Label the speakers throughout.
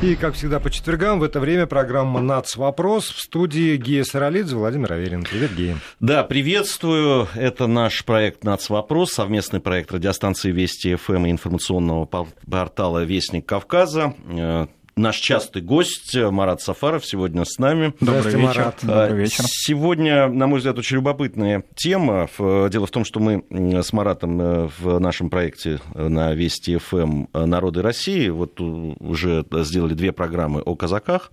Speaker 1: И, как всегда, по четвергам в это время программа «Нац. Вопрос» в студии Гея Саралидзе, Владимир Аверин. Привет, Гея.
Speaker 2: Да, приветствую. Это наш проект «Нац. Вопрос», совместный проект радиостанции «Вести ФМ» и информационного портала «Вестник Кавказа». Э, наш частый гость Марат Сафаров сегодня с нами.
Speaker 1: Добрый вечер. Марат.
Speaker 2: Добрый вечер. Сегодня, на мой взгляд, очень любопытная тема. Дело в том, что мы с Маратом э, в нашем проекте на Вести ФМ «Народы России» вот уже сделали две программы о казаках.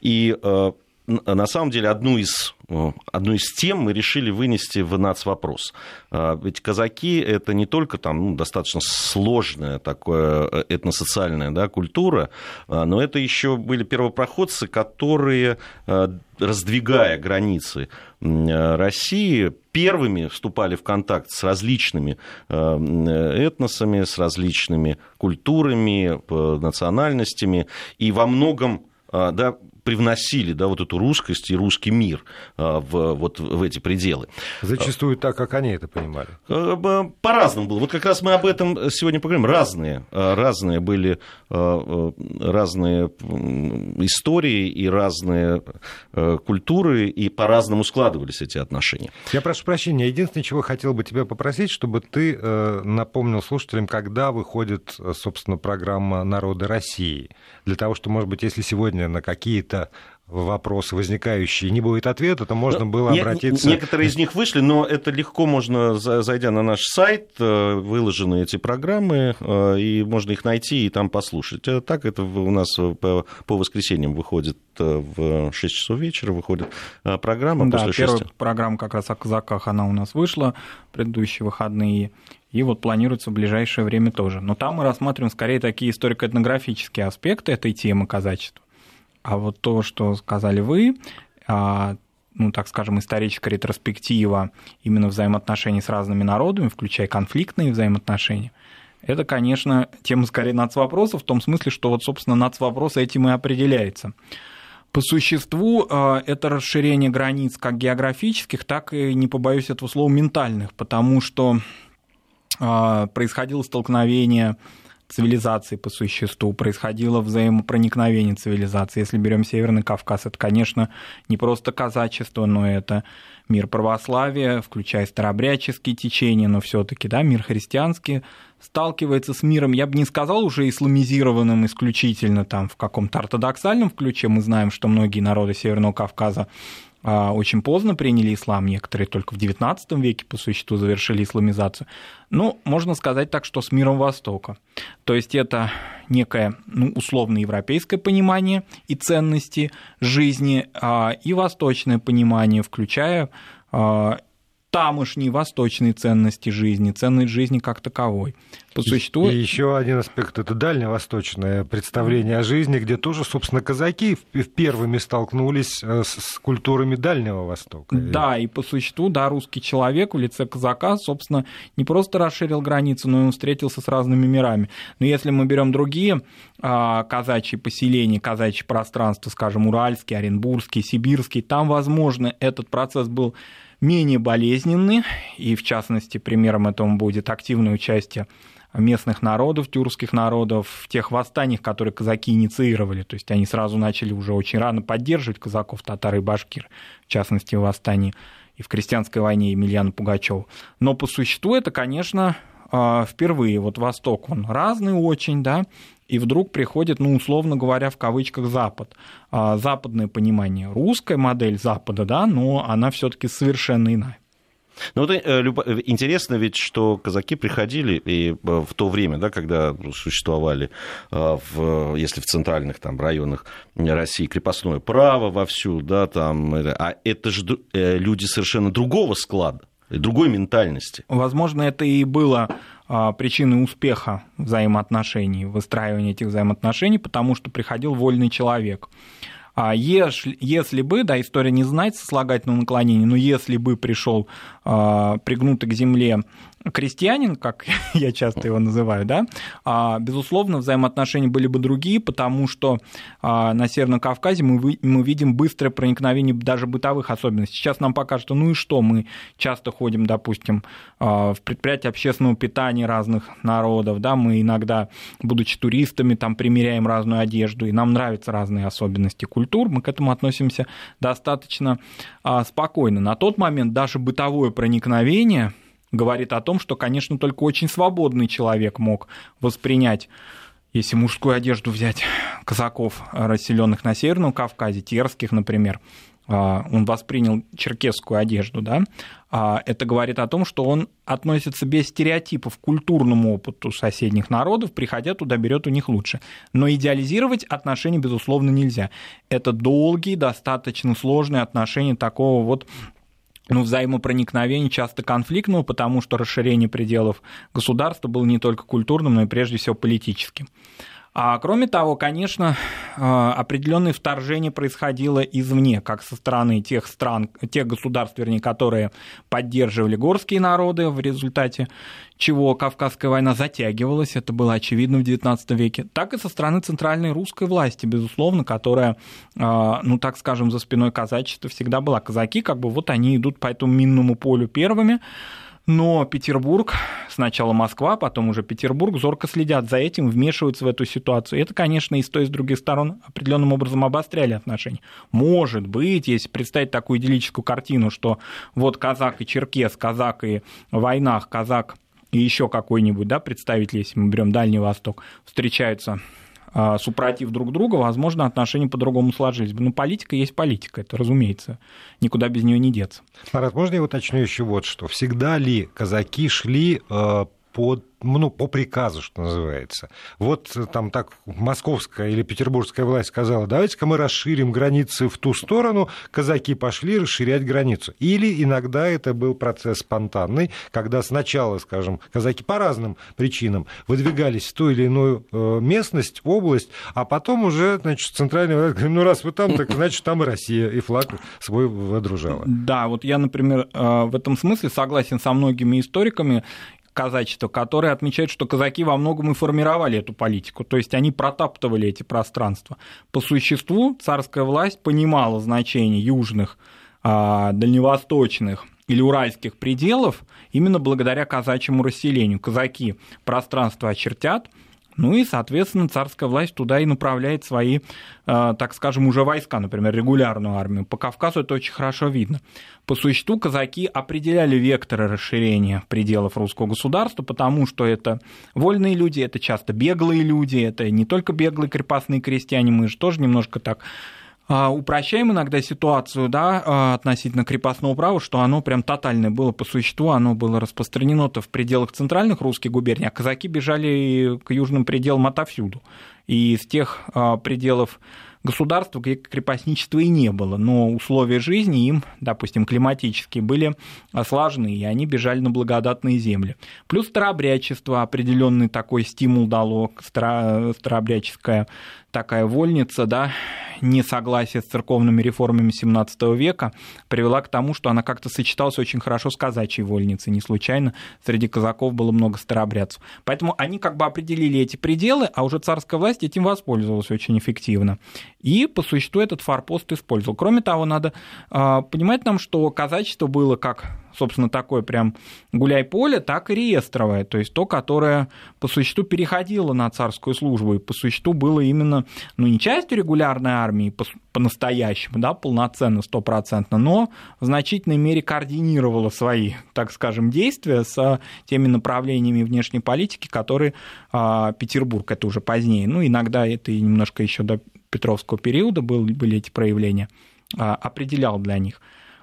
Speaker 2: И э, на самом деле одну из, э, одну из тем мы решили вынести в нацвопрос. А, ведь казаки – это не только там, ну, достаточно сложная такая э, этносоциальная да, культура, а, но это еще были первопроходцы, которые, э, раздвигая границы России, первыми вступали в контакт с различными этносами, с различными культурами, национальностями, и во многом да, привносили да, вот эту русскость и русский мир а, в, вот в эти пределы.
Speaker 1: Зачастую так, как они это понимали.
Speaker 2: А, по-разному было. Вот как раз мы об этом сегодня поговорим. Разные, а, разные были разные истории и разные культуры, и по-разному складывались эти отношения.
Speaker 1: Я прошу прощения. Единственное, чего хотел бы тебя попросить, чтобы ты напомнил слушателям, когда выходит, собственно, программа «Народы России». Для того, чтобы, может быть, если сегодня на какие-то какие-то вопросы возникающие, не будет ответа, то можно ну, было обратиться...
Speaker 2: Некоторые из них вышли, но это легко можно, зайдя на наш сайт, э, выложены эти программы, э, и можно их найти и там послушать. А так это у нас по, воскресеньям выходит э, в 6 часов вечера, выходит программа
Speaker 3: да,
Speaker 2: после
Speaker 3: первая 6. программа как раз о казаках, она у нас вышла, предыдущие выходные, и вот планируется в ближайшее время тоже. Но там мы рассматриваем скорее такие историко-этнографические аспекты этой темы казачества а вот то, что сказали вы, а, ну, так скажем, историческая ретроспектива именно взаимоотношений с разными народами, включая конфликтные взаимоотношения, это, конечно, тема скорее нацвопросов, в том смысле, что вот, собственно, нацвопрос этим и определяется. По существу а, это расширение границ как географических, так и, не побоюсь этого слова, ментальных, потому что а, происходило столкновение цивилизации по существу, происходило взаимопроникновение цивилизации. Если берем Северный Кавказ, это, конечно, не просто казачество, но это мир православия, включая старообрядческие течения, но все-таки да, мир христианский сталкивается с миром, я бы не сказал уже исламизированным исключительно там в каком-то ортодоксальном ключе. Мы знаем, что многие народы Северного Кавказа очень поздно приняли ислам, некоторые только в XIX веке по существу завершили исламизацию. Ну, можно сказать так, что с миром Востока. То есть это некое ну, условно европейское понимание и ценности жизни, а, и восточное понимание, включая тамошние восточные ценности жизни, ценность жизни как таковой.
Speaker 1: По существу... И еще один аспект – это дальневосточное представление о жизни, где тоже, собственно, казаки первыми столкнулись э, с культурами Дальнего Востока.
Speaker 3: Да, и по существу, да, русский человек в лице казака, собственно, не просто расширил границу, но и он встретился с разными мирами. Но если мы берем другие а, казачьи поселения, казачьи пространства, скажем, Уральский, Оренбургский, Сибирский, там, возможно, этот процесс был менее болезненны, и в частности примером этому будет активное участие местных народов, тюркских народов, в тех восстаниях, которые казаки инициировали. То есть они сразу начали уже очень рано поддерживать казаков, татар и башкир, в частности, в восстании и в крестьянской войне Емельяна Пугачева. Но по существу это, конечно, а, впервые. Вот Восток, он разный очень, да, и вдруг приходит, ну, условно говоря, в кавычках Запад. А, западное понимание, русская модель Запада, да, но она все-таки совершенно иная.
Speaker 2: Ну, вот э, э, интересно ведь, что казаки приходили и э, в то время, да, когда существовали, в, если в центральных там, районах России крепостное право вовсю, да, там, а это же люди совершенно другого склада, другой ментальности.
Speaker 3: Возможно, это и было а, причиной успеха взаимоотношений, выстраивания этих взаимоотношений, потому что приходил вольный человек. А если бы, да, история не знает сослагательного наклонения, но если бы пришел а, пригнутый к земле крестьянин, как я часто его называю, да, а, безусловно, взаимоотношения были бы другие, потому что а, на Северном Кавказе мы, мы видим быстрое проникновение даже бытовых особенностей. Сейчас нам покажут, ну и что, мы часто ходим, допустим, а, в предприятия общественного питания разных народов, да, мы иногда, будучи туристами, там примеряем разную одежду, и нам нравятся разные особенности культур, мы к этому относимся достаточно спокойно. На тот момент даже бытовое проникновение говорит о том, что, конечно, только очень свободный человек мог воспринять если мужскую одежду взять казаков, расселенных на Северном Кавказе, терских, например, а, он воспринял черкесскую одежду, да, а, это говорит о том, что он относится без стереотипов к культурному опыту соседних народов, приходя туда, берет у них лучше. Но идеализировать отношения, безусловно, нельзя. Это долгие, достаточно сложные отношения такого вот ну, взаимопроникновение часто конфликтного, потому что расширение пределов государства было не только культурным, но и прежде всего политическим. А кроме того, конечно, а, определенное вторжение происходило извне, как со стороны тех стран, тех государств, вернее, которые поддерживали горские народы в результате чего Кавказская война затягивалась, это было очевидно в XIX веке, так и со стороны центральной русской власти, безусловно, которая, а, ну так скажем, за спиной казачества всегда была. Казаки, как бы вот они идут по этому минному полю первыми, но Петербург, сначала Москва, потом уже Петербург, зорко следят за этим, вмешиваются в эту ситуацию. Это, конечно, и с той, и с других сторон определенным образом обостряли отношения. Может быть, если представить такую идиллическую картину, что вот казак и черкес, казак и в войнах, казак и еще какой-нибудь да, представитель, если мы берем Дальний Восток, встречаются супротив друг друга, возможно, отношения по-другому сложились бы. Но политика есть политика, это разумеется. Никуда без нее не деться.
Speaker 1: Марат, можно я уточню еще вот что? Всегда ли казаки шли под ну, по приказу, что называется. Вот э, там так московская или петербургская власть сказала, давайте-ка мы расширим границы в ту сторону, казаки пошли расширять границу. Или иногда это был процесс спонтанный, когда сначала, скажем, казаки по разным причинам выдвигались в ту или иную э, местность, область, а потом уже, значит, центральная власть говорит, ну раз вы там, так значит там и Россия, и флаг свой выдружала.
Speaker 3: Да, вот я, например, э, в этом смысле согласен со многими историками, казачества, которые отмечают, что казаки во многом и формировали эту политику, то есть они протаптывали эти пространства. По существу царская власть понимала значение южных, а, дальневосточных или уральских пределов именно благодаря казачьему расселению. Казаки пространство очертят, ну и, соответственно, царская власть туда и направляет свои, э, так скажем, уже войска, например, регулярную армию. По Кавказу это очень хорошо видно. По существу казаки определяли векторы расширения пределов русского государства, потому что это вольные люди, это часто беглые люди, это не только беглые крепостные крестьяне, мы же тоже немножко так упрощаем иногда ситуацию да, а, относительно крепостного права, что оно прям тотальное было по существу, оно было распространено-то в пределах центральных русских губерний, а казаки бежали к южным пределам отовсюду. И из тех а, пределов государства, где крепостничества и не было, но условия жизни им, допустим, климатические, были слажены, и они бежали на благодатные земли. Плюс старообрядчество определенный такой стимул дало, старообрядческая такая вольница, да, несогласие с церковными реформами XVII века привела к тому, что она как-то сочеталась очень хорошо с казачьей вольницей. Не случайно среди казаков было много старообрядцев. Поэтому они как бы определили эти пределы, а уже царская власть этим воспользовалась очень эффективно. И по существу этот форпост использовал. Кроме того, надо э, понимать нам, что казачество было как собственно, такое прям гуляй-поле, так и реестровое, то есть то, которое по существу переходило на царскую службу, и по существу было именно, ну, не частью регулярной армии по-настоящему, да, полноценно, стопроцентно, но в значительной мере координировало свои, так скажем, действия с теми направлениями внешней политики, которые а, Петербург, это уже позднее, ну, иногда это и немножко еще до Петровского периода был, были эти проявления, а, определял для них.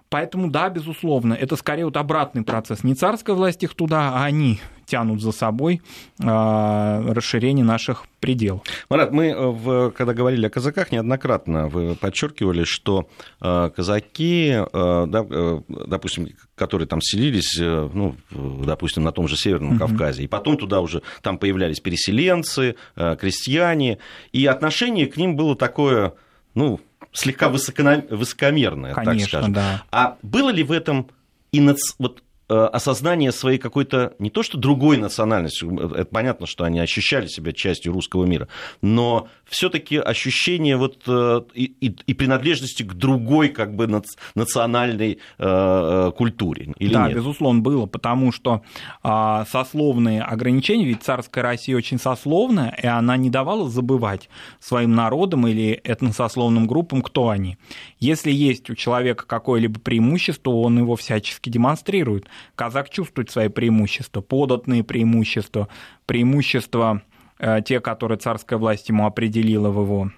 Speaker 3: Поэтому, да, безусловно, это скорее вот обратный процесс. Не царская власть их туда, а они тянут за собой э, расширение наших пределов.
Speaker 2: Марат, мы, э, в, когда говорили о казаках, неоднократно вы подчеркивали, что э, казаки, э, допустим, которые там селились, ну, допустим, на том же Северном uh-huh. Кавказе, и потом туда уже там появлялись переселенцы, крестьяне, и отношение к ним было такое, ну, слегка высокомерное,
Speaker 3: Конечно,
Speaker 2: так скажем.
Speaker 3: Да.
Speaker 2: А было ли в этом и нац... вот осознание своей какой-то, не то что другой национальности, это понятно, что они ощущали себя частью русского мира, но все-таки ощущение вот э, и, и, и принадлежности к другой как бы национальной э, культуре, или
Speaker 3: да,
Speaker 2: нет?
Speaker 3: безусловно, было, потому что э, сословные ограничения, ведь царская Россия очень сословная, и она не давала забывать своим народам или этносословным группам, кто они. Если есть у человека какое-либо преимущество, он его всячески демонстрирует. Казак чувствует свои преимущества, податные преимущества, преимущества э, те, которые царская власть ему определила в его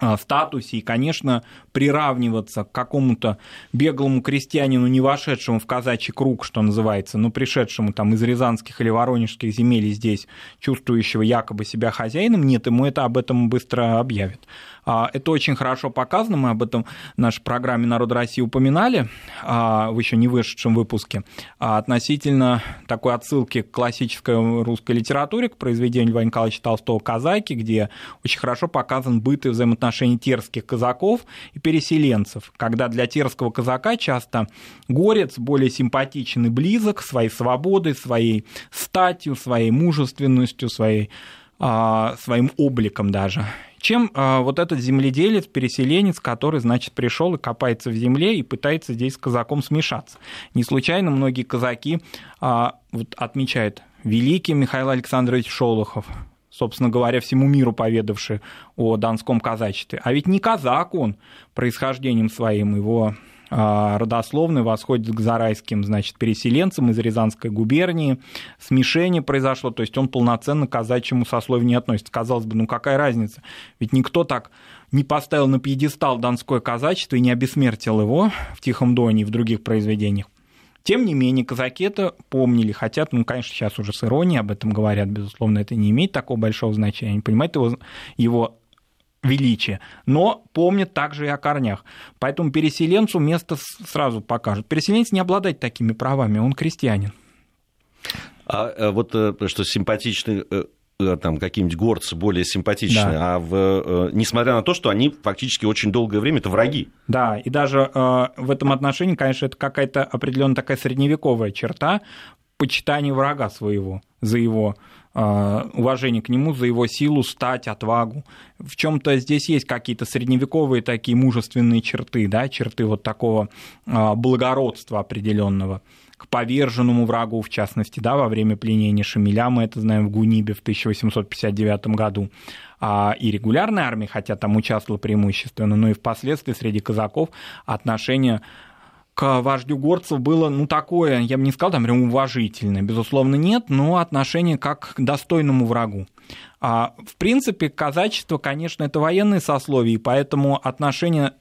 Speaker 3: э, статусе и, конечно, приравниваться к какому-то беглому крестьянину, не вошедшему в казачий круг, что называется, но пришедшему там из рязанских или воронежских земель здесь, чувствующего якобы себя хозяином, нет, ему это об этом быстро объявят. А, это очень хорошо показано, мы об этом в нашей программе «Народ России» упоминали а, в еще не вышедшем выпуске, а, относительно такой отсылки к классической русской литературе, к произведению Льва Николаевича Толстого «Казаки», где очень хорошо показан быт и взаимоотношения терских казаков и переселенцев, когда для терского казака часто горец более симпатичен и близок своей свободой, своей статью, своей мужественностью, своей своим обликом даже чем а, вот этот земледелец, переселенец, который, значит, пришел и копается в земле и пытается здесь с казаком смешаться. Не случайно многие казаки а, вот, отмечают великий Михаил Александрович Шолохов, собственно говоря, всему миру поведавший о донском казачестве. А ведь не казак он происхождением своим, его а, родословный восходит к зарайским, значит, переселенцам из Рязанской губернии. Смешение произошло, то есть он полноценно к казачьему сословию не относится. Казалось бы, ну какая разница? Ведь никто так не поставил на пьедестал донское казачество и не обесмертил его в «Тихом доне» и в других произведениях. Тем не менее, казаки это помнили, хотят, ну, конечно, сейчас уже с иронией об этом говорят, безусловно, это не имеет такого большого значения, они понимают его, его величие, но помнят также и о корнях. Поэтому переселенцу место сразу покажут. Переселенец не обладает такими правами, он крестьянин.
Speaker 2: А э, вот э, что симпатичный э, там какие-нибудь горцы более симпатичные, да. а в, несмотря на то, что они фактически очень долгое время это враги.
Speaker 3: Да, и даже э, в этом отношении, конечно, это какая-то определенная такая средневековая черта почитания врага своего за его уважение к нему за его силу, стать, отвагу. В чем-то здесь есть какие-то средневековые такие мужественные черты, да, черты вот такого а, благородства определенного к поверженному врагу, в частности, да, во время пленения Шамиля, мы это знаем в Гунибе в 1859 году, а и регулярная армия, хотя там участвовала преимущественно, но и впоследствии среди казаков отношения к вождю горцев было, ну, такое, я бы не сказал, там, прям уважительное, безусловно, нет, но отношение как к достойному врагу. А, в принципе, казачество, конечно, это военные сословия, и поэтому отношение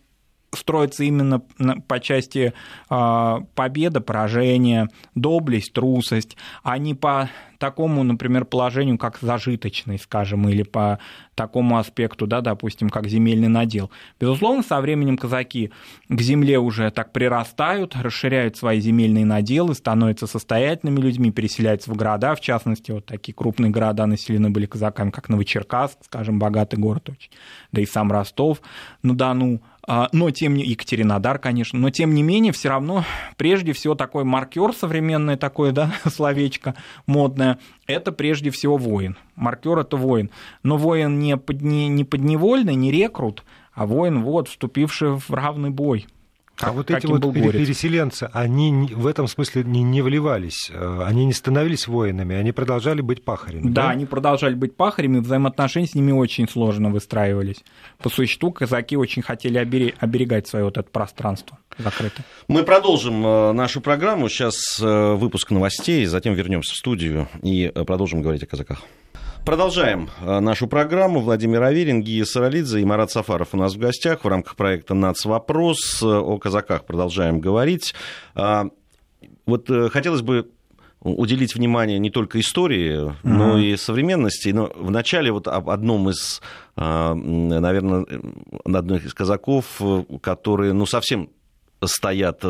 Speaker 3: строится именно по части а, победа, поражения, доблесть, трусость, а не по такому, например, положению, как зажиточность, скажем, или по такому аспекту, да, допустим, как земельный надел. Безусловно, со временем казаки к земле уже так прирастают, расширяют свои земельные наделы, становятся состоятельными людьми, переселяются в города, в частности, вот такие крупные города населены были казаками, как Новочеркасск, скажем, богатый город очень, да и сам Ростов на Дону, а, но тем не Екатеринодар, конечно, но тем не менее все равно прежде всего такой маркер современное такое, да, словечко модное, это прежде всего воин. Маркер это воин. Но воин не, подне, не подневольный, не рекрут, а воин, вот, вступивший в равный бой.
Speaker 1: А вот эти вот переселенцы, они в этом смысле не, не вливались, э, они не становились воинами, они продолжали быть пахарями.
Speaker 3: Да, да, они продолжали быть пахарями, взаимоотношения с ними очень сложно выстраивались. По существу казаки очень хотели оберегать свое вот это пространство закрытое.
Speaker 2: Мы продолжим э, нашу программу, сейчас э, выпуск новостей, затем вернемся в студию и продолжим говорить о казаках. Продолжаем э, нашу программу. Владимир Аверин, Гия Саралидзе и Марат Сафаров у нас в гостях в рамках проекта «Нацвопрос». О казаках продолжаем говорить. А, вот э, хотелось бы уделить внимание не только истории, mm-hmm. но и современности. Но вначале вот об одном из, а, наверное, одних из казаков, которые ну, совсем стоят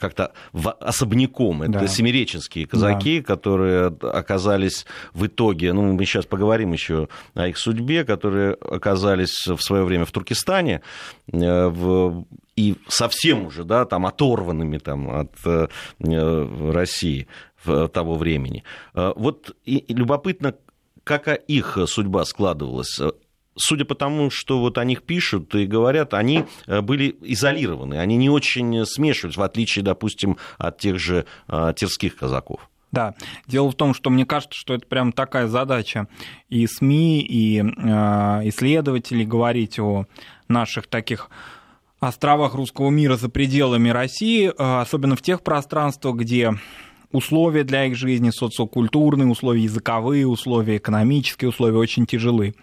Speaker 2: как-то особняком. Это да. семиреченские казаки, да. которые оказались в итоге, ну, мы сейчас поговорим еще о их судьбе, которые оказались в свое время в Туркестане, в и совсем уже, да, там оторванными там, от э, России того времени. Э, вот и, и любопытно, как их судьба складывалась. Судя по тому, что вот о них пишут и говорят, они э, были изолированы, они не очень смешивались, в отличие, допустим, от тех же терских казаков.
Speaker 3: Да, дело в том, что мне кажется, что это прям такая задача и СМИ, и исследователей говорить о наших таких островах русского мира за пределами России, э, особенно в тех пространствах, где условия для их жизни, социокультурные условия, языковые условия, экономические условия очень тяжелы.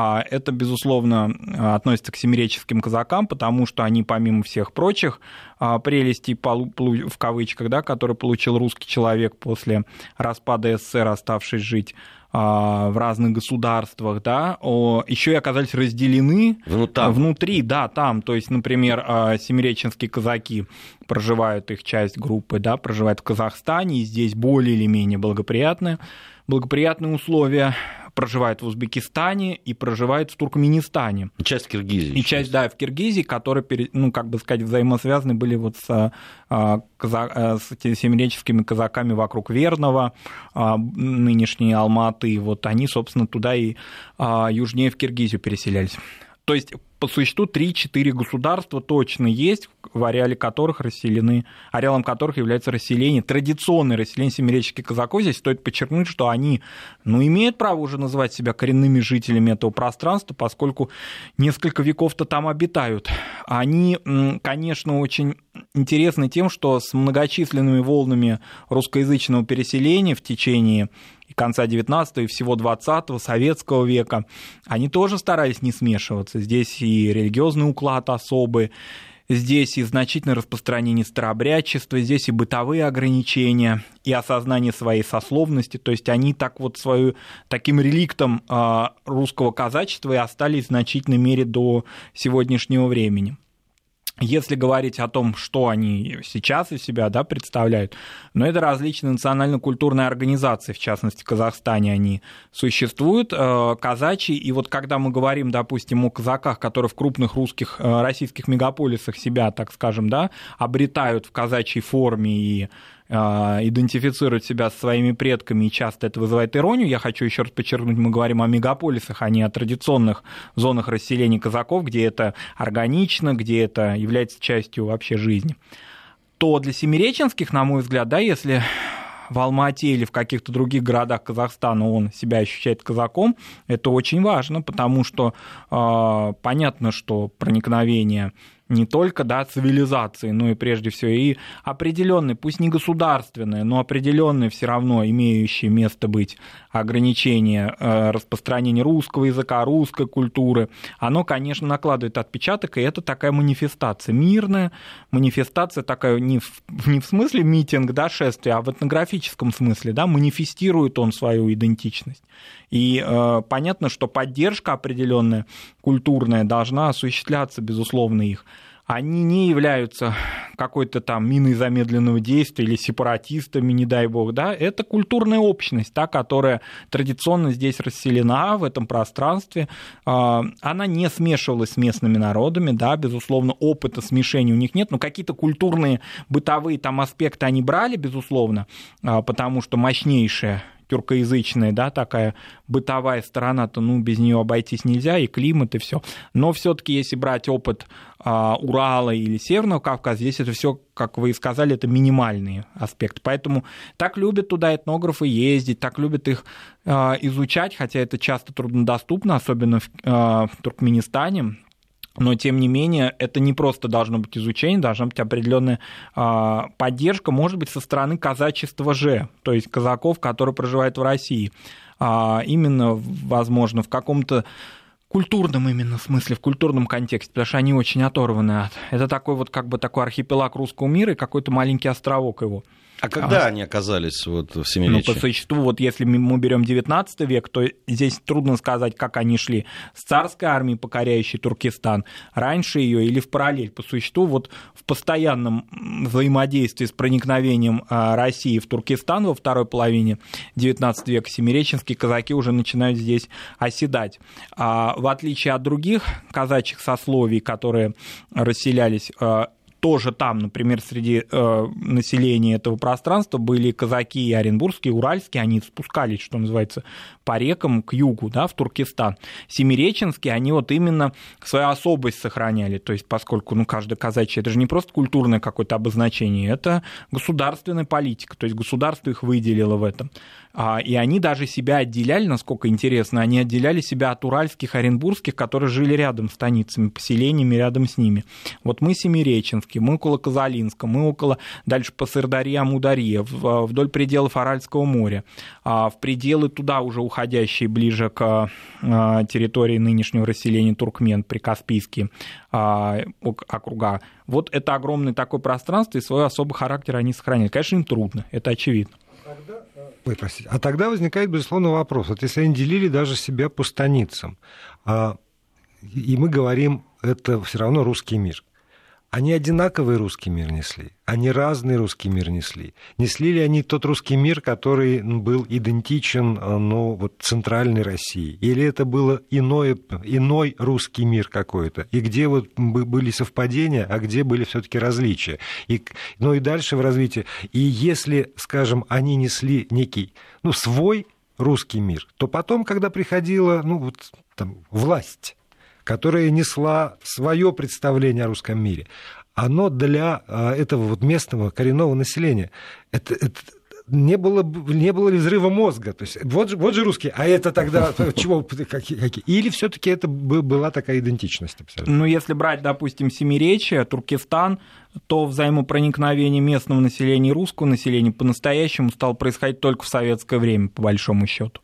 Speaker 3: А это, безусловно, относится к семиреческим казакам, потому что они, помимо всех прочих а, прелестей, в кавычках, да, которые получил русский человек после распада СССР, оставшись жить а, в разных государствах, да, еще и оказались разделены ну, там. внутри, да, там, то есть, например, семиреченские казаки проживают, их часть группы, да, проживают в Казахстане, и здесь более или менее благоприятные, благоприятные условия проживает в Узбекистане и проживает в Туркменистане.
Speaker 2: И часть Киргизии.
Speaker 3: И часть, да, в Киргизии, которые, ну, как бы сказать, взаимосвязаны были вот с, а, каза... с семиреческими казаками вокруг Верного, а, нынешней Алматы. Вот они, собственно, туда и а, южнее в Киргизию переселялись. То есть по существу 3-4 государства точно есть, в ареале которых расселены, ареалом которых является расселение, традиционное расселение семиреческих казаков. Здесь стоит подчеркнуть, что они ну, имеют право уже называть себя коренными жителями этого пространства, поскольку несколько веков-то там обитают. Они, конечно, очень интересны тем, что с многочисленными волнами русскоязычного переселения в течение конца 19 и всего 20 советского века, они тоже старались не смешиваться. Здесь и религиозный уклад особый, здесь и значительное распространение старообрядчества, здесь и бытовые ограничения, и осознание своей сословности, то есть они так вот свою, таким реликтом а, русского казачества и остались в значительной мере до сегодняшнего времени. Если говорить о том, что они сейчас из себя да, представляют, но это различные национально-культурные организации, в частности, в Казахстане они существуют, э, казачьи, и вот когда мы говорим, допустим, о казаках, которые в крупных русских, э, российских мегаполисах себя, так скажем, да, обретают в казачьей форме и идентифицируют себя со своими предками, и часто это вызывает иронию. Я хочу еще раз подчеркнуть, мы говорим о мегаполисах, а не о традиционных зонах расселения казаков, где это органично, где это является частью вообще жизни. То для семиреченских, на мой взгляд, да, если в Алмате или в каких-то других городах Казахстана он себя ощущает казаком, это очень важно, потому что э, понятно, что проникновение не только да, цивилизации, но и прежде всего и определенные, пусть не государственные, но определенные все равно имеющие место быть ограничения э, распространения русского языка, русской культуры, оно, конечно, накладывает отпечаток, и это такая манифестация мирная, манифестация такая не в, не в смысле митинг, да, шествие, а в этнографическом смысле, да, манифестирует он свою идентичность. И э, понятно, что поддержка определенная культурная должна осуществляться, безусловно, их они не являются какой-то там миной замедленного действия или сепаратистами, не дай бог, да, это культурная общность, та, которая традиционно здесь расселена в этом пространстве, а, она не смешивалась с местными народами, да, безусловно, опыта смешения у них нет, но какие-то культурные, бытовые там аспекты они брали, безусловно, а, потому что мощнейшая тюркоязычная, да, такая бытовая сторона-то, ну, без нее обойтись нельзя, и климат, и все. Но все-таки, если брать опыт а, Урала или Северного Кавказа, здесь это все, как вы и сказали, это минимальные аспекты. Поэтому так любят туда этнографы ездить, так любят их а, изучать, хотя это часто труднодоступно, особенно в, а, в Туркменистане, но тем не менее это не просто должно быть изучение, должна быть определенная э, поддержка, может быть, со стороны казачества же, то есть казаков, которые проживают в России. А, именно, возможно, в каком-то культурном именно смысле, в культурном контексте, потому что они очень оторваны от... Это такой вот как бы такой архипелаг русского мира и какой-то маленький островок его.
Speaker 2: А когда а, они оказались вот в Семиречье?
Speaker 3: Ну, по существу, вот если мы берем 19 век, то здесь трудно сказать, как они шли. С царской армией, покоряющей Туркестан, раньше ее или в параллель. По существу, вот в постоянном взаимодействии с проникновением а, России в Туркестан во второй половине 19 века семиреченские казаки уже начинают здесь оседать. А в отличие от других казачьих сословий, которые расселялись а, тоже там, например, среди э, населения этого пространства были казаки и оренбургские, уральские, они спускались, что называется, по рекам к югу, да, в Туркестан. Семиреченские, они вот именно свою особость сохраняли, то есть поскольку, ну, каждый казачий, это же не просто культурное какое-то обозначение, это государственная политика, то есть государство их выделило в этом. А, и они даже себя отделяли, насколько интересно, они отделяли себя от уральских, оренбургских, которые жили рядом с станицами, поселениями рядом с ними. Вот мы Семиреченские, мы около Казалинска, мы около, дальше по Сырдарье, Амударье, вдоль пределов Аральского моря, а в пределы туда уже уходящие ближе к а, территории нынешнего расселения туркмен, прикаспийские округа. Вот это огромное такое пространство, и свой особый характер они сохраняют. Конечно, им трудно, это очевидно.
Speaker 1: Ой, простите. А тогда возникает, безусловно, вопрос. Вот если они делили даже себя по станицам, а, и мы говорим, это все равно русский мир. Они одинаковый русский мир несли, они разный русский мир несли. Несли ли они тот русский мир, который был идентичен ну, вот, центральной России? Или это было иное, иной русский мир какой-то? И где вот были совпадения, а где были все таки различия? И, ну и дальше в развитии. И если, скажем, они несли некий, ну, свой русский мир, то потом, когда приходила, ну, вот, там, власть, которая несла свое представление о русском мире, оно для а, этого вот местного коренного населения, это, это не было, не было ли взрыва мозга? То есть, вот, же, вот же русские, а это тогда чего? Какие, какие? Или все-таки это была такая идентичность абсолютно?
Speaker 3: Ну, если брать, допустим, Семиречье, Туркестан, то взаимопроникновение местного населения и русского населения по-настоящему стало происходить только в советское время, по большому счету.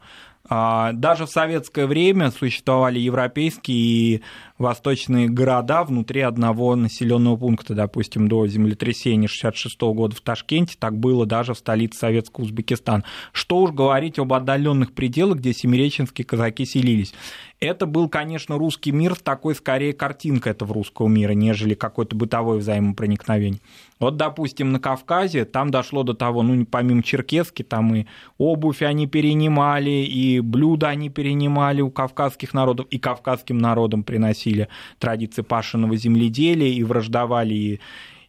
Speaker 3: А, даже в советское время существовали европейские и восточные города внутри одного населенного пункта, допустим, до землетрясения 1966 года в Ташкенте, так было даже в столице советского Узбекистана. Что уж говорить об отдаленных пределах, где семиреченские казаки селились. Это был, конечно, русский мир, такой скорее картинка этого русского мира, нежели какое-то бытовое взаимопроникновение. Вот, допустим, на Кавказе там дошло до того, ну, помимо черкески, там и обувь они перенимали, и блюда они перенимали у кавказских народов, и кавказским народам приносили традиции пашенного земледелия, и враждовали и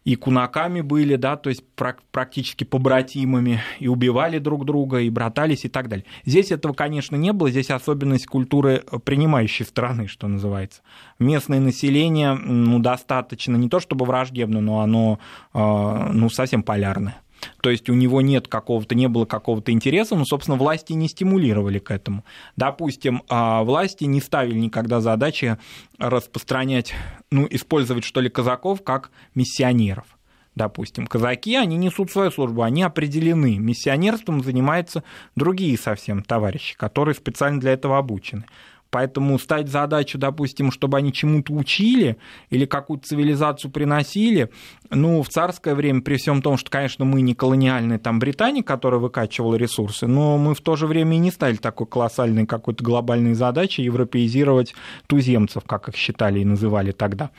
Speaker 3: и кунаками были, да, то есть практически побратимами, и убивали друг друга, и братались, и так далее. Здесь этого, конечно, не было, здесь особенность культуры принимающей страны, что называется. Местное население, ну, достаточно, не то чтобы враждебно, но оно, а, ну, совсем полярное. То есть у него нет какого-то, не было какого-то интереса, но, собственно, власти не стимулировали к этому. Допустим, а, власти не ставили никогда задачи распространять, ну, использовать, что ли, казаков как миссионеров допустим, казаки, они несут свою службу, они определены. Миссионерством занимаются другие совсем товарищи, которые специально для этого обучены. Поэтому ставить задачу, допустим, чтобы они чему-то учили или какую-то цивилизацию приносили, ну, в царское время, при всем том, что, конечно, мы не колониальная там Британия, которая выкачивала ресурсы, но мы в то же время и не ставили такой колоссальной какой-то глобальной задачи европеизировать туземцев, как их считали и называли тогда.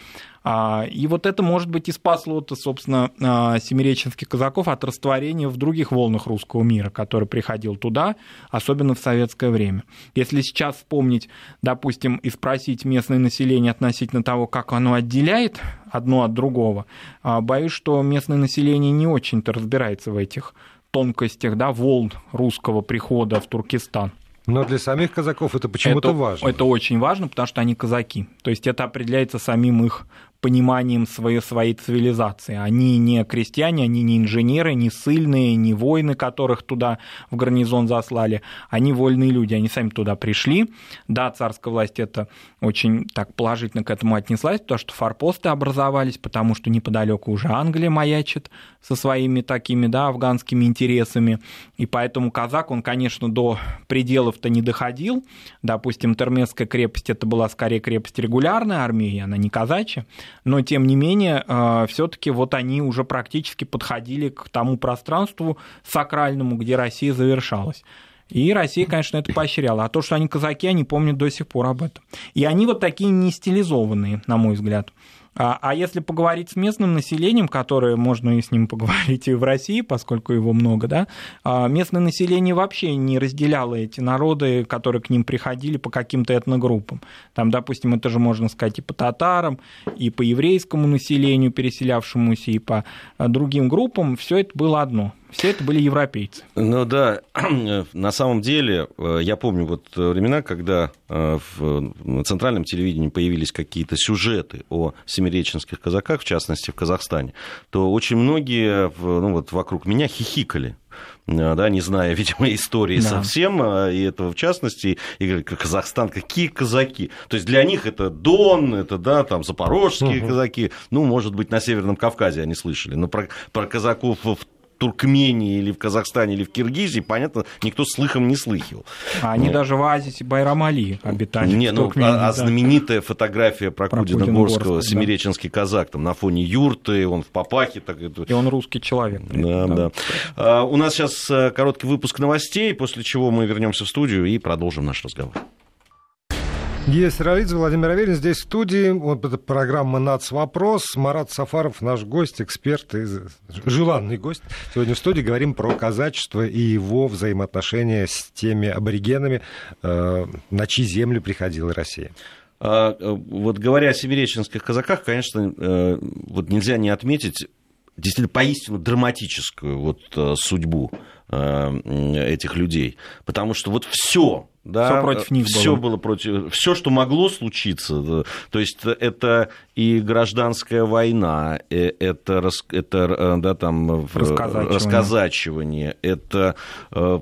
Speaker 3: А, и вот это, может быть, и спасло, собственно, а, семиреченских казаков от растворения в других волнах русского мира, который приходил туда, особенно в советское время. Если сейчас вспомнить, допустим, и спросить местное население относительно того, как оно отделяет одно от другого, а, боюсь, что местное население не очень-то разбирается в этих тонкостях да, волн русского прихода в Туркестан.
Speaker 1: Но для самих казаков это почему-то важно.
Speaker 3: Это очень важно, потому что они казаки. То есть это определяется самим их пониманием своей, своей цивилизации. Они не крестьяне, они не инженеры, не сильные, не воины, которых туда в гарнизон заслали. Они вольные люди, они сами туда пришли. Да, царская власть это очень так положительно к этому отнеслась, потому что форпосты образовались, потому что неподалеку уже Англия маячит со своими такими, да, афганскими интересами. И поэтому казак, он, конечно, до пределов-то не доходил. Допустим, Термесская крепость это была скорее крепость регулярной армии, она не казачья. Но тем не менее, все-таки вот они уже практически подходили к тому пространству сакральному, где Россия завершалась. И Россия, конечно, это поощряла. А то, что они казаки, они помнят до сих пор об этом. И они вот такие не стилизованные, на мой взгляд. А, а если поговорить с местным населением, которое можно и с ним поговорить и в России, поскольку его много, да, а, местное население вообще не разделяло эти народы, которые к ним приходили по каким-то этногруппам. Там, допустим, это же можно сказать и по татарам, и по еврейскому населению, переселявшемуся, и по а, другим группам, все это было одно. Все это были европейцы.
Speaker 2: Ну да, на самом деле, э, я помню вот времена, когда э, в центральном телевидении появились какие-то сюжеты о семиреченских казаках, в частности в Казахстане, то очень многие ну, вот, вокруг меня хихикали э, да, не зная, видимо, истории да. совсем, и этого в частности, и говорят, Казахстан, какие казаки. То есть для них это Дон, это, да, там, запорожские угу. казаки, ну, может быть, на Северном Кавказе они слышали, но про, про казаков в Туркмении или в Казахстане или в Киргизии, понятно, никто слыхом не слыхивал.
Speaker 3: А они даже в Азисе Байрамали обитали.
Speaker 2: Не, ну, а, а знаменитая фотография Прокудина-Горского, семиреченский да. казак, там на фоне юрты, он в папахе. Так,
Speaker 3: И он русский человек.
Speaker 2: Да, да. да. А, у нас сейчас э, короткий выпуск новостей, после чего мы вернемся в студию и продолжим наш разговор.
Speaker 1: Гия Саралидзе, Владимир Аверин здесь в студии. Вот эта программа «Нац. Вопрос». Марат Сафаров, наш гость, эксперт, и желанный гость. Сегодня в студии говорим про казачество и его взаимоотношения с теми аборигенами, э, на чьи земли приходила Россия.
Speaker 2: А, э, вот говоря о севереченских казаках, конечно, э, вот нельзя не отметить действительно поистину драматическую вот судьбу этих людей. Потому что вот все да, все против них все было. было против, все, что могло случиться, то есть это и гражданская война, э, это, это э, да, там, расказачивание. расказачивание, это э,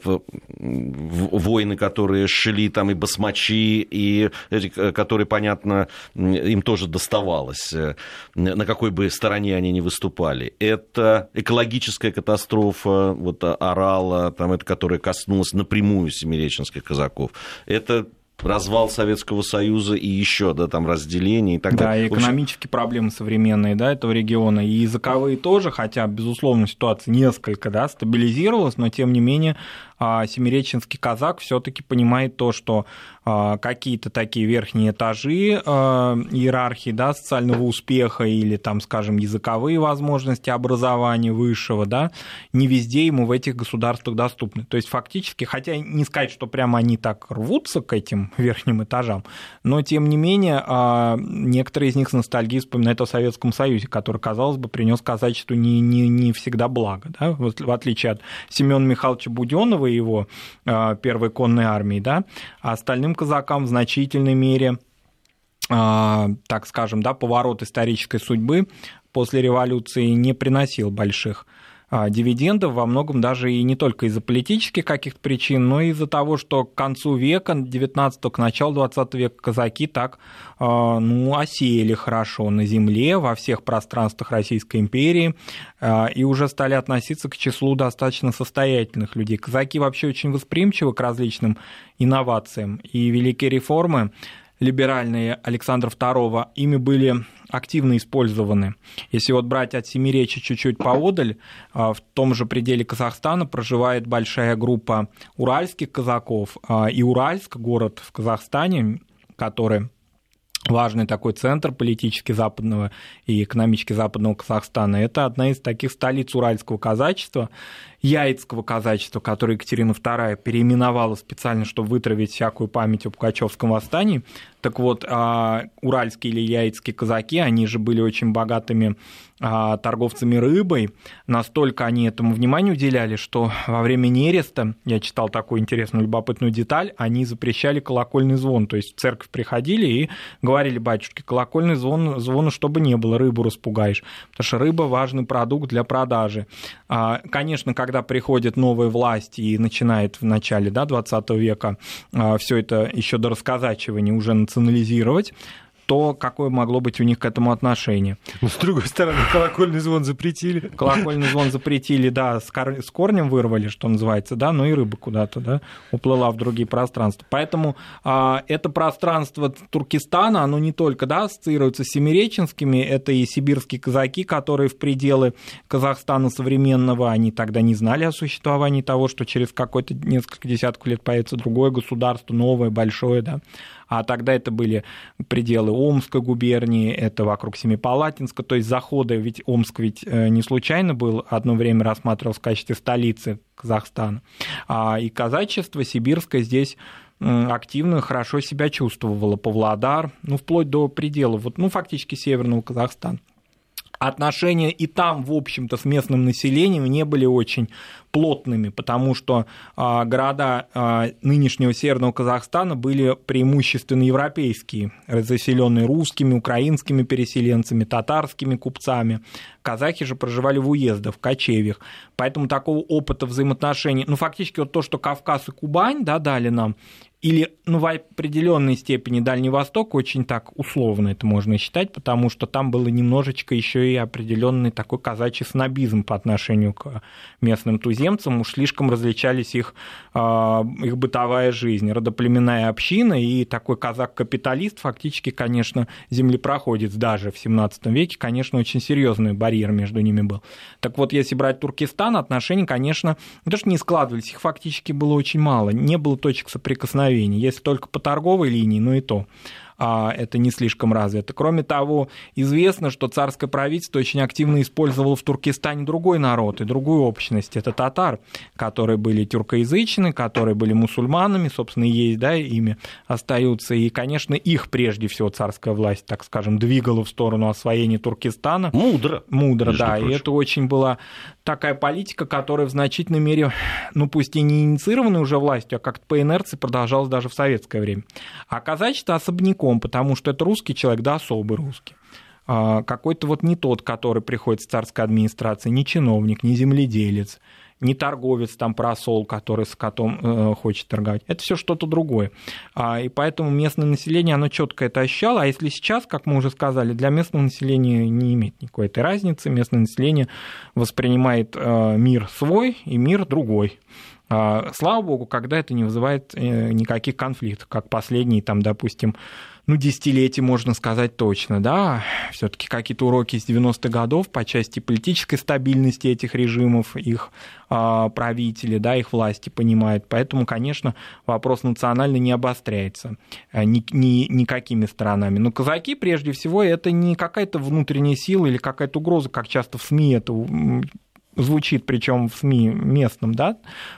Speaker 2: войны, которые шли там и басмачи, и которые, понятно, им тоже доставалось, на какой бы стороне они ни выступали. Это экологическая катастрофа, вот Орала, там, это, которая коснулась напрямую семиреченских казаков это развал Советского Союза и еще, да, там разделение и так
Speaker 3: да,
Speaker 2: далее.
Speaker 3: Да, и экономические проблемы современные, да, этого региона, и языковые тоже, хотя, безусловно, ситуация несколько, да, стабилизировалась, но, тем не менее, семиреченский казак все-таки понимает то, что а, какие-то такие верхние этажи а, иерархии да, социального успеха или, там, скажем, языковые возможности образования высшего, да, не везде ему в этих государствах доступны. То есть фактически, хотя не сказать, что прямо они так рвутся к этим верхним этажам, но тем не менее некоторые из них с ностальгией вспоминают о Советском Союзе, который, казалось бы, принес казачеству не, не, не всегда благо, да, в отличие от Семена Михайловича Буденова, первой его а, первой конной армии, да, а остальным казакам в значительной мере а, так скажем, да, поворот исторической судьбы после революции не приносил больших дивидендов во многом даже и не только из-за политических каких-то причин, но и из-за того, что к концу века, 19 к началу 20 века казаки так а, ну, осеяли хорошо на земле, во всех пространствах Российской империи, а, и уже стали относиться к числу достаточно состоятельных людей. Казаки вообще очень восприимчивы к различным инновациям, и великие реформы либеральные Александра II, ими были активно использованы. Если вот брать от Семиречи чуть-чуть поодаль, а, в том же пределе Казахстана проживает большая группа уральских казаков, а, и Уральск, город в Казахстане, который важный такой центр политически западного и экономически западного Казахстана. Это одна из таких столиц уральского казачества, яицкого казачества, которое Екатерина II переименовала специально, чтобы вытравить всякую память о Пугачевском восстании. Так вот, а, уральские или яицкие казаки, они же были очень богатыми а, торговцами рыбой. Настолько они этому внимание уделяли, что во время нереста, я читал такую интересную любопытную деталь, они запрещали колокольный звон. То есть в церковь приходили и говорили батюшке, колокольный звон, звона чтобы не было, рыбу распугаешь. Потому что рыба важный продукт для продажи. А, конечно, когда приходит новая власть и начинает в начале да, 20 века все это еще до рассказачивания уже национализировать, то какое могло быть у них к этому отношение.
Speaker 1: Но, с другой стороны, колокольный звон запретили.
Speaker 3: Колокольный звон запретили, да, с, кор... с корнем вырвали, что называется, да, но и рыба куда-то, да, уплыла в другие пространства. Поэтому а, это пространство Туркестана, оно не только, да, ассоциируется с семиреченскими, это и сибирские казаки, которые в пределы Казахстана современного, они тогда не знали о существовании того, что через какой-то несколько десятков лет появится другое государство, новое, большое, да, а тогда это были пределы Омской губернии, это вокруг Семипалатинска, то есть заходы, ведь Омск ведь э, не случайно был, одно время рассматривался в качестве столицы Казахстана, а и казачество сибирское здесь активно, хорошо себя чувствовало, Павлодар, ну, вплоть до пределов, вот, ну, фактически северного Казахстана. Отношения и там, в общем-то, с местным населением не были очень плотными, потому что а, города а, нынешнего Северного Казахстана были преимущественно европейские, заселенные русскими, украинскими переселенцами, татарскими купцами. Казахи же проживали в уездах, в кочевьях. Поэтому такого опыта взаимоотношений, ну, фактически вот то, что Кавказ и Кубань да, дали нам, или ну, в определенной степени Дальний Восток очень так условно это можно считать, потому что там было немножечко еще и определенный такой казачий снобизм по отношению к местным туземцам, уж слишком различались их, а, их бытовая жизнь, родоплеменная община и такой казак-капиталист фактически, конечно, землепроходец даже в 17 веке, конечно, очень серьезный барьер между ними был. Так вот, если брать Туркестан, отношения, конечно, что не складывались, их фактически было очень мало, не было точек соприкосновения. Если только по торговой линии, ну и то это не слишком развито. Кроме того, известно, что царское правительство очень активно использовало в Туркестане другой народ и другую общность. Это татар, которые были тюркоязычны, которые были мусульманами, собственно, и есть, да, ими остаются. И, конечно, их прежде всего царская власть, так скажем, двигала в сторону освоения Туркестана.
Speaker 2: Мудро.
Speaker 3: Мудро, да. Прочим. И это очень была такая политика, которая в значительной мере, ну пусть и не инициированная уже властью, а как-то по инерции продолжалась даже в советское время. А казачество особняком, потому что это русский человек, да, особый русский а, какой-то вот не тот, который приходит с царской администрации, не чиновник, не земледелец, не торговец, там просол, который с котом э, хочет торговать. Это все что-то другое. А, и поэтому местное население, оно четко это ощущало. А если сейчас, как мы уже сказали, для местного населения не имеет никакой этой разницы. Местное население воспринимает э, мир свой и мир другой. А, слава богу, когда это не вызывает э, никаких конфликтов, как последние, там, допустим, ну, десятилетий, можно сказать точно, да, все таки какие-то уроки из 90-х годов по части политической стабильности этих режимов, их э, правители, да, их власти понимают, поэтому, конечно, вопрос национальный не обостряется э, ни, ни, никакими сторонами. Но казаки, прежде всего, это не какая-то внутренняя сила или какая-то угроза, как часто в СМИ это звучит, причем в СМИ местном, да,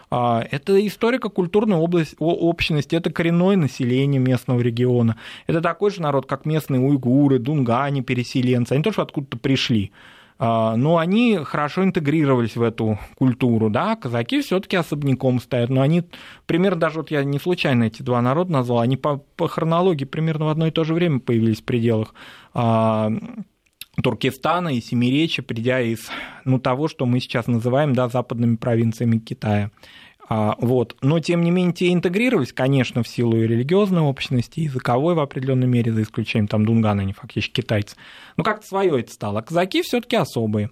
Speaker 3: а, это историко-культурная область, общность, это коренное население местного региона. Это такой же народ, как местные уйгуры, дунгане, переселенцы. Они тоже откуда-то пришли а, но они хорошо интегрировались в эту культуру, да, казаки все-таки особняком стоят, но они примерно даже вот я не случайно эти два народа назвал, они по, по хронологии примерно в одно и то же время появились в пределах а, Туркестана и Семиречья, придя из ну, того, что мы сейчас называем да, западными провинциями Китая. А, вот. Но, тем не менее, те интегрировались, конечно, в силу и религиозной общности, и языковой в определенной мере, за исключением там Дунгана, они фактически китайцы. Но как-то свое это стало. А казаки все-таки особые.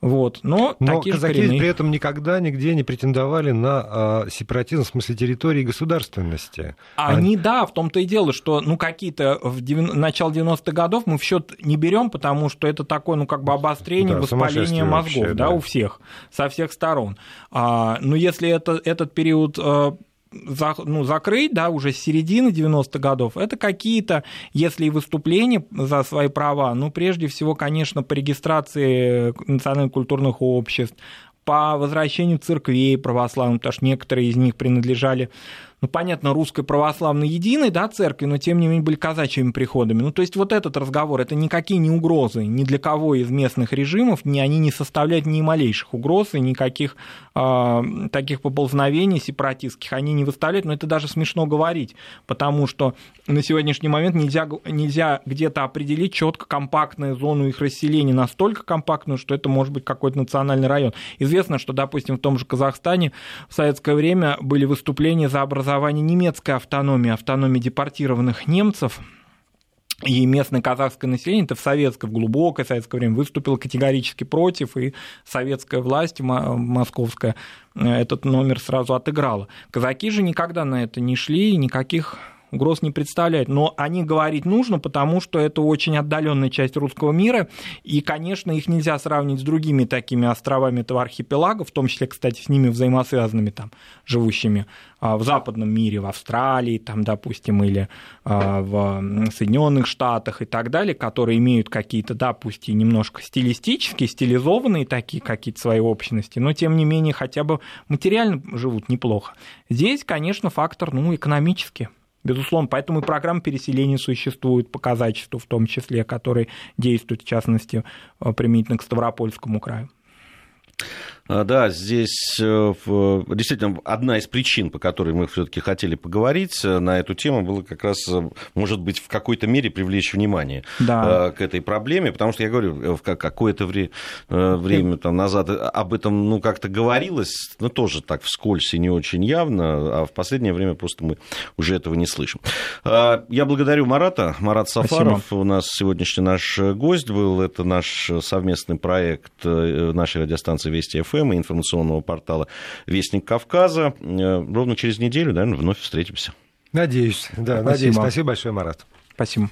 Speaker 3: Вот. Но,
Speaker 1: Но такие казаки при этом никогда нигде не претендовали на а, сепаратизм в смысле территории и государственности.
Speaker 3: Они, а... да, в том-то и дело, что ну, какие-то в 90... начало 90-х годов мы в счет не берем, потому что это такое, ну, как бы обострение, да, воспаление мозгов, вообще, да, да, у всех, со всех сторон. А, но если это, этот период а, за, ну, закрыть, да, уже с середины 90-х годов, это какие-то, если и выступления за свои права, ну, прежде всего, конечно, по регистрации национальных культурных обществ, по возвращению церквей православных, потому что некоторые из них принадлежали ну, понятно, русской православной единой, да, церкви, но тем не менее были казачьими приходами. Ну, то есть вот этот разговор, это никакие не угрозы ни для кого из местных режимов, ни они не составляют ни малейших угроз и никаких э, таких поползновений сепаратистских они не выставляют, но это даже смешно говорить, потому что на сегодняшний момент нельзя, нельзя где-то определить четко компактную зону их расселения, настолько компактную, что это может быть какой-то национальный район. Известно, что, допустим, в том же Казахстане в советское время были выступления за образование немецкой автономии, автономии депортированных немцев, и местное казахское население, это в советское, в глубокое советское время выступило категорически против, и советская власть московская э, этот номер сразу отыграла. Казаки же никогда на это не шли, никаких угроз не представляет. Но о них говорить нужно, потому что это очень отдаленная часть русского мира, и, конечно, их нельзя сравнить с другими такими островами этого архипелага, в том числе, кстати, с ними взаимосвязанными, там, живущими а, в западном мире, в Австралии, там, допустим, или а, в Соединенных Штатах и так далее, которые имеют какие-то, допустим, немножко стилистические, стилизованные такие какие-то свои общности, но, тем не менее, хотя бы материально живут неплохо. Здесь, конечно, фактор, ну, экономический. Безусловно, поэтому и программа переселения существует по казачеству, в том числе, который действует, в частности, э, применительно к Ставропольскому краю.
Speaker 2: А, да, здесь э, действительно одна из причин, по которой мы все-таки хотели поговорить э, на эту тему, было как раз, э, может быть, в какой-то мере привлечь внимание да. к этой проблеме, потому что я говорю, в какое-то время там, назад об этом ну, как-то говорилось, но тоже так вскользь и не очень явно, а в последнее время просто мы уже этого не слышим. А, я благодарю Марата. Марат Сафаров Спасибо. у нас сегодняшний наш гость был. Это наш совместный проект нашей радиостанции Вести ФМ ФМ и информационного портала «Вестник Кавказа». Э, ровно через неделю, наверное, вновь встретимся.
Speaker 1: Надеюсь, да, Спасибо. надеюсь. Спасибо большое, Марат.
Speaker 3: Спасибо.